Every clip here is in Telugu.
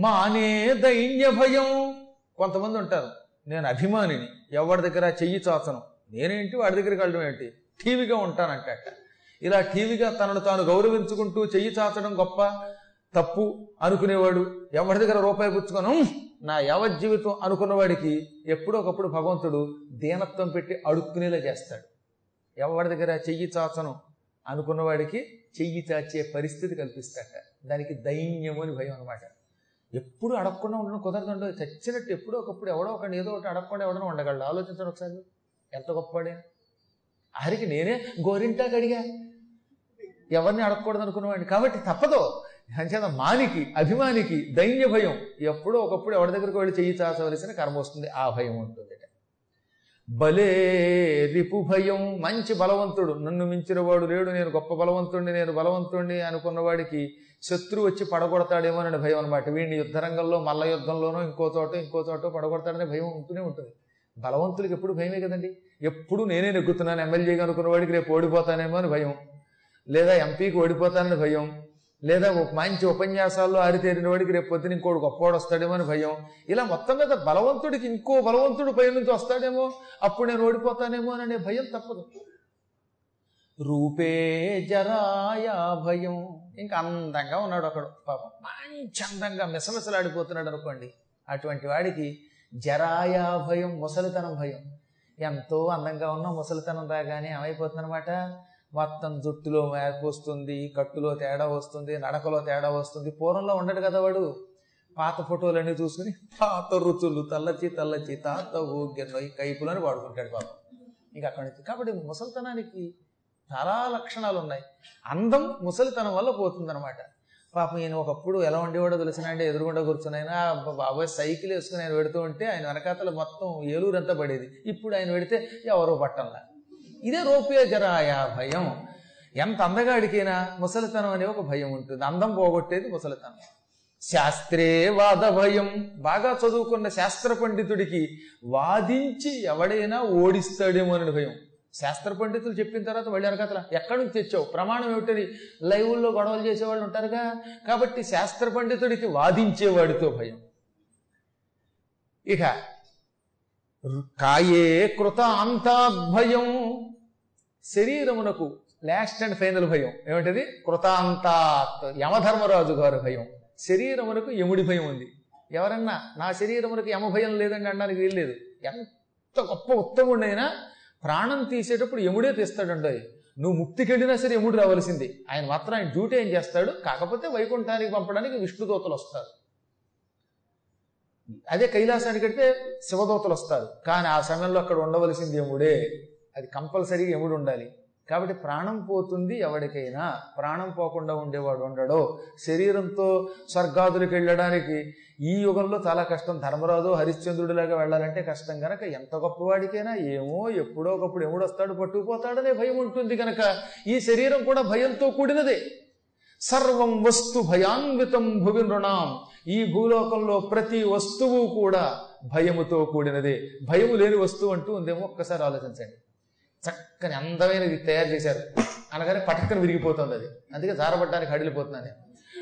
మానే దైన్య భయం కొంతమంది ఉంటారు నేను అభిమానిని ఎవరి దగ్గర చెయ్యి చాచను నేనేంటి వాడి దగ్గరికి వెళ్ళడం ఏంటి? టీవీగా ఉంటానంట ఇలా టీవీగా తనను తాను గౌరవించుకుంటూ చెయ్యి చాచడం గొప్ప తప్పు అనుకునేవాడు. ఎవరి దగ్గర రూపాయి పుచ్చుకోను? నా యావజ్జీవితం అనుకున్నవాడికి ఎప్పుడో ఒకప్పుడు భగవంతుడు దీనత్వం పెట్టి అడుక్కునేలా చేస్తాడు. ఎవరి దగ్గర చెయ్యి చాచను అనుకున్నవాడికి చెయ్యి చాచే పరిస్థితి కల్పిస్తాట దానికి దైన్యము అని భయం అనమాట ఎప్పుడు అడగకుండా ఉండడం కుదరదండో చచ్చినట్టు ఎప్పుడో ఒకప్పుడు ఎవడో ఒకటి ఏదో ఒకటి అడగకుండా ఎవడో ఉండగలడు? ఆలోచించండి ఒకసారి. ఎంత గొప్పవాడే? ఆరికి నేనే గోరింటాకు అడిగా. ఎవరిని అడగకూడదు అనుకున్నవాడిని. కాబట్టి తప్పదు. అంచేత మానికి అభిమానికి దైన్య భయం. ఎప్పుడో ఒకప్పుడు ఎవరి దగ్గరికి వెళ్ళి చెయ్యి చాచవలసిన కర్మ వస్తుంది. ఆ భయం ఉంటుంది. బలే రిపు భయం మంచి బలవంతుడు. నన్ను మించిన వాడు లేడు. నేను గొప్ప బలవంతుడిని నేను బలవంతుడిని అనుకున్నవాడికి శత్రువు వచ్చి పడగొడతాడేమోనని భయం అనమాట వీడిని యుద్ధరంగంలో మల్ల యుద్ధంలోనో ఇంకో చోట ఇంకో చోట పడగొడతాడనే భయం ఉంటూనే ఉంటుంది. బలవంతుడికి ఎప్పుడు భయమే కదండి? ఎప్పుడు నేనే నెగ్గుతున్నాను. ఎమ్మెల్యేగా అనుకున్న వాడికి రేపు ఓడిపోతానేమో అని భయం. లేదా ఎంపీకి ఓడిపోతానని భయం. లేదా ఒక మంచి ఉపన్యాసాల్లో ఆరితేరిన వాడికి రేపు పొద్దున ఇంకోడు గొప్పవాడు వస్తాడేమో అని భయం. ఇలా మొత్తం మీద బలవంతుడికి ఇంకో బలవంతుడు పై నుంచి వస్తాడేమో అప్పుడు నేను ఓడిపోతానేమో అనే భయం తప్పదు. రూపే జరాయా భయం. ఇంకా అందంగా ఉన్నాడు ఒకడు పాపం మంచి అందంగా మిసమిసలాడిపోతున్నాడు అనుకోండి. అటువంటి వాడికి జరాయా భయం ముసలితనం భయం. ఎంతో అందంగా ఉన్న ముసలితనం రాగానే ఏమైపోతుందన్నమాట? మొత్తం జుట్టులో మేరకు వస్తుంది కట్టులో తేడా వస్తుంది నడకలో తేడా వస్తుంది. పూర్వంలో ఉండడు కదా వాడు. పాత ఫోటోలన్నీ చూసుకుని పాత రుచులు తల్లచి తల్లచి తాత ఊగిన్నో కైపులని వాడుకుంటాడు పాపం. ఇంకా అక్కడి నుంచి కాబట్టి ముసలితనానికి చాలా లక్షణాలు ఉన్నాయి అందం ముసలితనం వల్ల పోతుందనమాట పాపం ఈయన ఒకప్పుడు ఎలా ఉండేవాడో అంటే ఎదురుగుండా కూర్చుని ఆయన బాబాయ్ సైకిల్ వేసుకుని ఆయన పెడుతూ ఉంటే ఆయన వెనకాతల మొత్తం ఏలూరంతా పడేది. ఇప్పుడు ఆయన పెడితే ఎవరో పట్టంలా. ఇదే రూపే జరాయా భయం. ఎంత అందగాడికైనా ముసలితనం అనే ఒక భయం ఉంటుంది. అందం పోగొట్టేది ముసలితనం. శాస్త్రే వాద భయం. బాగా చదువుకున్న శాస్త్ర పండితుడికి వాదించి ఎవడైనా ఓడిస్తాడేమో అని భయం. శాస్త్ర పండితులు చెప్పిన తర్వాత మళ్ళీ వెనకతల ఎక్కడి నుంచి తెచ్చావు? ప్రమాణం ఏమిటని లైవ్లో గొడవలు చేసేవాళ్ళు ఉంటారుగా? కాబట్టి శాస్త్ర పండితుడికి వాదించేవాడితో భయం. ఇక కాయే కృత అంతాద్భయం శరీరమునకు లాస్ట్ అండ్ ఫైనల్ భయం. ఏమిటది? కృతాంతాత్ యమధర్మరాజు గారి భయం. శరీరమునకు యముడి భయం ఉంది. ఎవరన్నా నా శరీరమునకు యమ భయం లేదండి అనడానికి వీల్లేదు ఎంత గొప్ప ఉత్తముడైనా ప్రాణం తీసేటప్పుడు యముడే తీస్తాడండి. నువ్వు ముక్తికి వెళ్ళినా సరే యముడు రావాల్సింది. ఆయన మాత్రం ఆయన డ్యూటీ ఏం చేస్తాడు? కాకపోతే వైకుంఠానికి పంపడానికి విష్ణుదూతలు వస్తారు. అదే కైలాసానికి వెళ్తే శివదూతలు వస్తారు. కానీ ఆ సమయంలో అక్కడ ఉండవలసింది యముడే అది కంపల్సరీగా యముడు ఉండాలి. కాబట్టి ప్రాణం పోతుంది ఎవరికైనా ప్రాణం పోకుండా ఉండేవాడు ఉండడో. శరీరంతో స్వర్గాదులకు వెళ్ళడానికి ఈ యుగంలో చాలా కష్టం. ధర్మరాజు హరిశ్చంద్రుడిలాగా వెళ్ళాలంటే కష్టం గనక ఎంత గొప్పవాడికైనా ఏమో ఎప్పుడో ఒకప్పుడు ఎముడు వస్తాడు పట్టుకుపోతాడనే భయం ఉంటుంది కనుక ఈ శరీరం కూడా భయంతో కూడినదే. సర్వం వస్తు భయాన్వితం భువి నృణాం ఈ భూలోకంలో ప్రతి వస్తువు కూడా భయముతో కూడినదే. భయము లేని వస్తువు అంటూ ఉందేమో ఒక్కసారి ఆలోచించండి. చక్కని అందమైనది తయారు చేశారు. అనగానే పటక్కన విరిగిపోతుంది అది. అందుకే జారబడ్డానికి హడిలిపోతున్నాను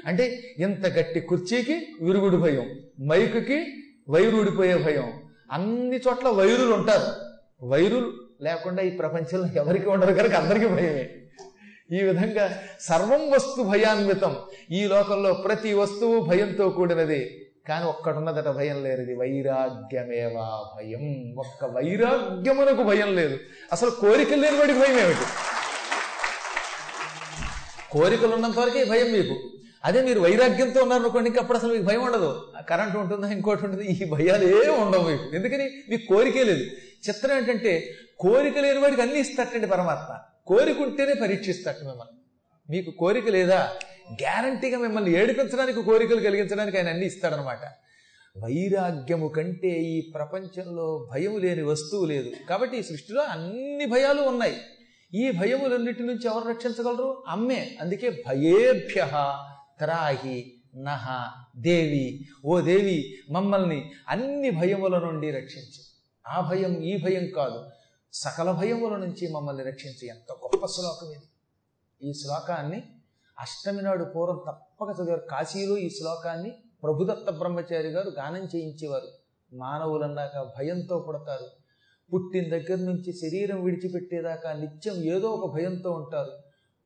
అంటే ఇంత గట్టి కుర్చీకి విరుగుడు భయం మైకుకి వైరు ఊడిపోయే భయం. అన్ని చోట్ల వైరులు ఉంటారు. వైరులు లేకుండా ఈ ప్రపంచంలో ఎవరికి ఉండరు కనుక అందరికీ భయమే. ఈ విధంగా సర్వం వస్తు భయాన్వితం ఈ లోకంలో ప్రతి వస్తువు భయంతో కూడినది. కానీ ఒక్కడున్నదట భయం లేనిది. ఇది వైరాగ్యమేవా భయం. ఒక్క వైరాగ్యమునకు భయం లేదు. అసలు కోరికలు లేని వాడికి భయం ఏమిటి? కోరికలు ఉన్నంత వరకే భయం మీకు. అదే మీరు వైరాగ్యంతో ఉన్నారనుకోండి ఇంకా అప్పుడు అసలు మీకు భయం ఉండదు. కరెంట్ ఉంటుందా ఇంకోటి ఉంటుంది ఈ భయాలు ఏ ఉండవు మీకు. ఎందుకని? మీకు కోరికే లేదు. చిత్రం ఏంటంటే కోరిక లేని వాడికి అన్ని ఇస్తాటండి పరమాత్మ. కోరికుంటేనే పరీక్షిస్తాడు మిమ్మల్ని. మీకు కోరిక లేదా? గ్యారంటీగా మిమ్మల్ని ఏడిపించడానికి కోరికలు కలిగించడానికి ఆయన అన్ని ఇస్తాడనమాట. వైరాగ్యము కంటే ఈ ప్రపంచంలో భయం లేని వస్తువు లేదు. కాబట్టి ఈ సృష్టిలో అన్ని భయాలు ఉన్నాయి. ఈ భయములన్నిటి నుంచి ఎవరు రక్షించగలరు? అమ్మే. అందుకే భయేభ్య త్రాహి నహ దేవి. ఓ దేవి మమ్మల్ని అన్ని భయముల నుండి రక్షించు. ఆ భయం ఈ భయం కాదు. సకల భయముల నుంచి మమ్మల్ని రక్షించి. ఎంత గొప్ప శ్లోకం ఇది. ఈ శ్లోకాన్ని అష్టమి నాడు పూర్వం తప్పక చదివారు. కాశీలో ఈ శ్లోకాన్ని ప్రభుదత్త బ్రహ్మచారి గారు గానం చేయించేవారు. మానవులన్నాక భయంతో పుడతారు. పుట్టిన దగ్గర నుంచి శరీరం విడిచిపెట్టేదాకా నిత్యం ఏదో ఒక భయంతో ఉంటారు.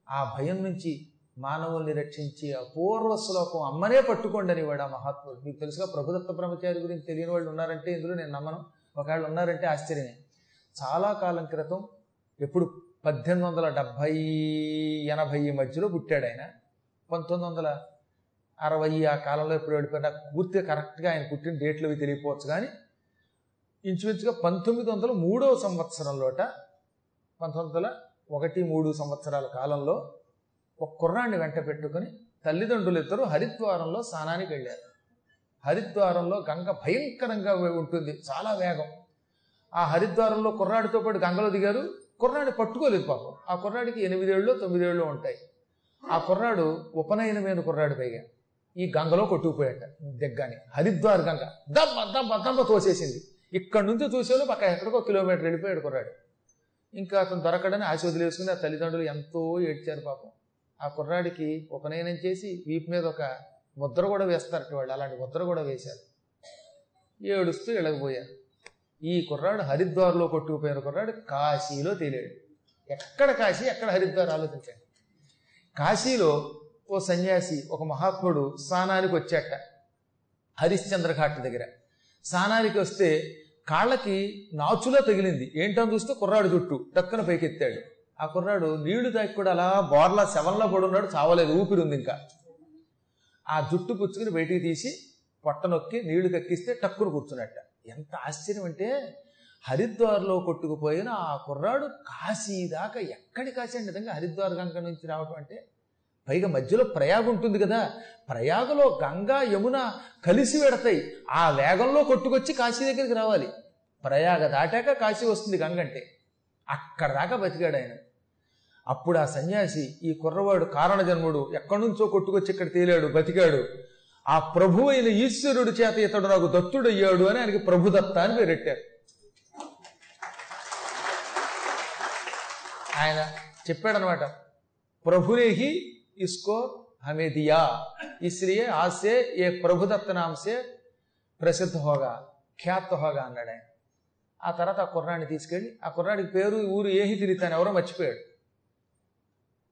ఆ భయం నుంచి మానవుల్ని రక్షించి అపూర్వ శ్లోకం అమ్మనే పట్టుకోండి అనేవాడు ఆ మహాత్ముడు. మీకు తెలుసుగా ప్రభుదత్త బ్రహ్మచారి గురించి తెలియని వాళ్ళు ఉన్నారంటే ఇందులో నేను నమ్మను. ఒకవేళ ఉన్నారంటే ఆశ్చర్యమే. చాలా కాలం క్రితం ఎప్పుడు పద్దెనిమిది వందల డెబ్భై ఎనభై మధ్యలో పుట్టాడు ఆయన. పంతొమ్మిది వందల అరవై ఆ కాలంలో ఎప్పుడు వెళ్ళిపోయినా పూర్తిగా కరెక్ట్గా ఆయన పుట్టిన డేట్లు అవి తెలియపోవచ్చు కానీ ఇంచుమించుగా పంతొమ్మిది వందల మూడవ సంవత్సరంలోట పంతొమ్మిది వందల ఒకటి మూడు సంవత్సరాల కాలంలో ఒక కుర్రాన్ని వెంట పెట్టుకుని తల్లిదండ్రులు ఇద్దరు హరిద్వారంలో స్నానానికి వెళ్ళారు. హరిద్వారంలో గంగ భయంకరంగా ఉంటుంది. చాలా వేగం. ఆ హరిద్వారంలో కుర్రాడితో పాటు గంగలో దిగారు. కుర్రాడిని పట్టుకోలేదు పాపం. ఆ కుర్రాడికి ఎనిమిదేళ్ళు తొమ్మిదేళ్ళు ఉంటాయి. ఆ కుర్రాడు ఉపనయనమైన కుర్రాడు పైగా. ఈ గంగలో కొట్టుకుపోయాట. దిగ్గాని హరిద్వార్ గంగ. దమ్మ దమ్మ దమ్మ తోసేసింది. ఇక్కడ నుంచి చూసేలో పక్క ఎక్కడికో కిలోమీటర్ వెళ్ళిపోయాడు కుర్రాడు. ఇంకా అతను దొరకడని ఆశ వదిలేసుకుని ఆ తల్లిదండ్రులు ఎంతో ఏడ్చారు పాపం. ఆ కుర్రాడికి ఉపనయనం చేసి వీపు మీద ఒక ముద్ర కూడా వేస్తారట వాళ్ళు. అలాంటి ముద్ర కూడా వేశారు. ఏడుస్తూ వెళ్ళకపోయారు. ఈ కుర్రాడు హరిద్వార్లో కొట్టుకుపోయిన కుర్రాడు కాశీలో తేలాడు. ఎక్కడ కాశీ ఎక్కడ హరిద్వార్ ఆలోచించండి. కాశీలో ఓ సన్యాసి ఒక మహాత్ముడు స్నానానికి వచ్చాట హరిశ్చంద్ర ఘాట్ దగ్గర. స్నానానికి వస్తే కాళ్ళకి నాచులో తగిలింది. ఏంటని చూస్తే కుర్రాడు జుట్టు టక్కున పైకెత్తాడు. ఆ కుర్రాడు నీళ్ళు తాకి కూడా అలా బోర్లా శవంలో పడున్నాడు చావలేదు ఊపిరి ఉంది ఇంకా. ఆ జుట్టు పుచ్చుకుని బయటికి తీసి పొట్ట నొక్కి నీళ్ళు కక్కిస్తే టక్కును కూర్చున్నట్ట. ఎంత ఆశ్చర్యం అంటే హరిద్వార్లో కొట్టుకుపోయిన ఆ కుర్రాడు కాశీ దాకా ఎక్కడి కాశీ అండి నిజంగా హరిద్వార్ గంగ నుంచి రావటం అంటే పైగా మధ్యలో ప్రయాగ ఉంటుంది కదా. ప్రయాగలో గంగా యమున కలిసి పెడతాయి ఆ వేగంలో కొట్టుకొచ్చి కాశీ దగ్గరికి రావాలి. ప్రయాగ దాటాక కాశీ వస్తుంది గంగ అంటే. అక్కడ దాకా బతికాడు ఆయన. అప్పుడు ఆ సన్యాసి ఈ కుర్రవాడు కారణ జన్ముడు ఎక్కడి నుంచో కొట్టుకొచ్చి ఇక్కడ తేలాడు బతికాడు. ఆ ప్రభు అయిన ఈశ్వరుడి చేత ఇతడు నాకు దత్తుడయ్యాడు అని ఆయనకి ప్రభుదత్త అని పేరెట్టారు ఆయన చెప్పాడనమాట ప్రభునేహి ఇస్కో హమేదియా ఇస్లియే ఆసే ఏ ప్రభుదత్త నాంసే ప్రసిద్ధ హోగా ఖ్యాత హోగా అన్నాడు ఆయన. ఆ తర్వాత ఆ కుర్రాన్ని తీసుకెళ్ళి ఆ కుర్రాడికి పేరు ఊరు ఏహి తిరిగితాను ఎవరో మర్చిపోయాడు.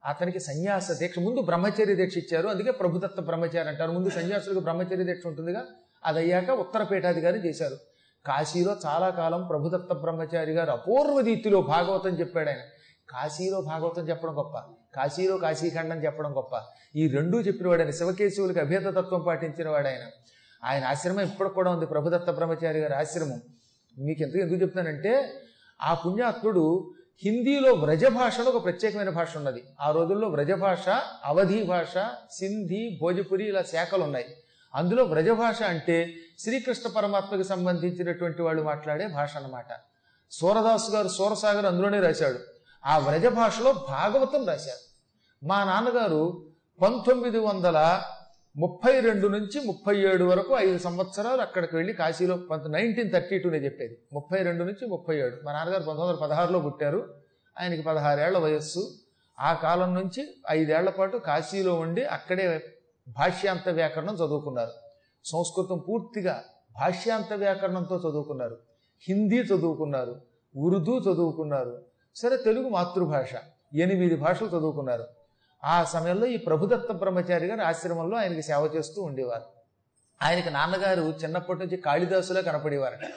అతనికి సన్యాస దీక్ష ముందు బ్రహ్మచర్య దీక్ష ఇచ్చారు. అందుకే ప్రభుదత్త బ్రహ్మచారి అంటారు. ముందు సన్యాసులకు బ్రహ్మచర్య దీక్ష ఉంటుందిగా. అది అయ్యాక ఉత్తర పీఠాధికారి చేశారు. కాశీలో చాలా కాలం ప్రభుదత్త బ్రహ్మచారి గారు అపూర్వ రీతిలో భాగవతం చెప్పాడు ఆయన. కాశీలో భాగవతం చెప్పడం గొప్ప. కాశీలో కాశీఖండం చెప్పడం గొప్ప. ఈ రెండూ చెప్పినవాడైన శివకేశవులకి అభేద తత్వం పాటించిన వాడాయన ఆయన. ఆశ్రమం ఇప్పటికి కూడా ఉంది. ప్రభుదత్త బ్రహ్మచారి గారి ఆశ్రమం. మీకు ఎందుకు ఎందుకు చెప్తానంటే ఆ పుణ్యాత్ముడు హిందీలో వ్రజ భాషలో ఒక ప్రత్యేకమైన భాష ఉన్నది. ఆ రోజుల్లో వ్రజ భాష అవధి భాష సింధీ భోజపురి ఇలా శాఖలు ఉన్నాయి. అందులో వ్రజ భాష అంటే శ్రీకృష్ణ పరమాత్మకి సంబంధించినటువంటి వాళ్ళు మాట్లాడే భాష అన్నమాట. సూరదాసు గారు సూరసాగర్ అందులోనే రాశాడు. ఆ వ్రజ భాషలో భాగవతం రాశారు. మా నాన్నగారు పంతొమ్మిది వందల ముప్పై రెండు నుంచి ముప్పై ఏడు వరకు ఐదు సంవత్సరాలు అక్కడికి వెళ్ళి కాశీలో పంత నైన్టీన్ థర్టీ టూ నేను చెప్పేది. ముప్పై రెండు నుంచి ముప్పై ఏడు. మా నాన్నగారు పంతొమ్మిది వందల పదహారులో పుట్టారు. ఆయనకి పదహారేళ్ళ వయస్సు. ఆ కాలం నుంచి ఐదేళ్ళ పాటు కాశీలో ఉండి అక్కడే భాష్యాంత వ్యాకరణం చదువుకున్నారు. సంస్కృతం పూర్తిగా భాష్యాంత వ్యాకరణంతో చదువుకున్నారు. హిందీ చదువుకున్నారు. ఉర్దూ చదువుకున్నారు. సరే తెలుగు మాతృభాష. ఎనిమిది భాషలు చదువుకున్నారు. ఆ సమయంలో ఈ ప్రభుదత్త బ్రహ్మచారి గారు ఆశ్రమంలో ఆయనకి సేవ చేస్తూ ఉండేవారు. ఆయనకి నాన్నగారు చిన్నప్పటి నుంచి కాళిదాసులో కనపడేవారట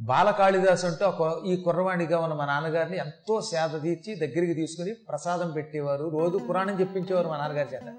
బాల కాళిదాసు అంటూ ఈ కుర్రవాణిగా ఉన్న మా నాన్నగారిని ఎంతో సేద తీర్చి దగ్గరికి తీసుకుని ప్రసాదం పెట్టేవారు. రోజు పురాణం చెప్పించేవారు మా నాన్నగారి చేత.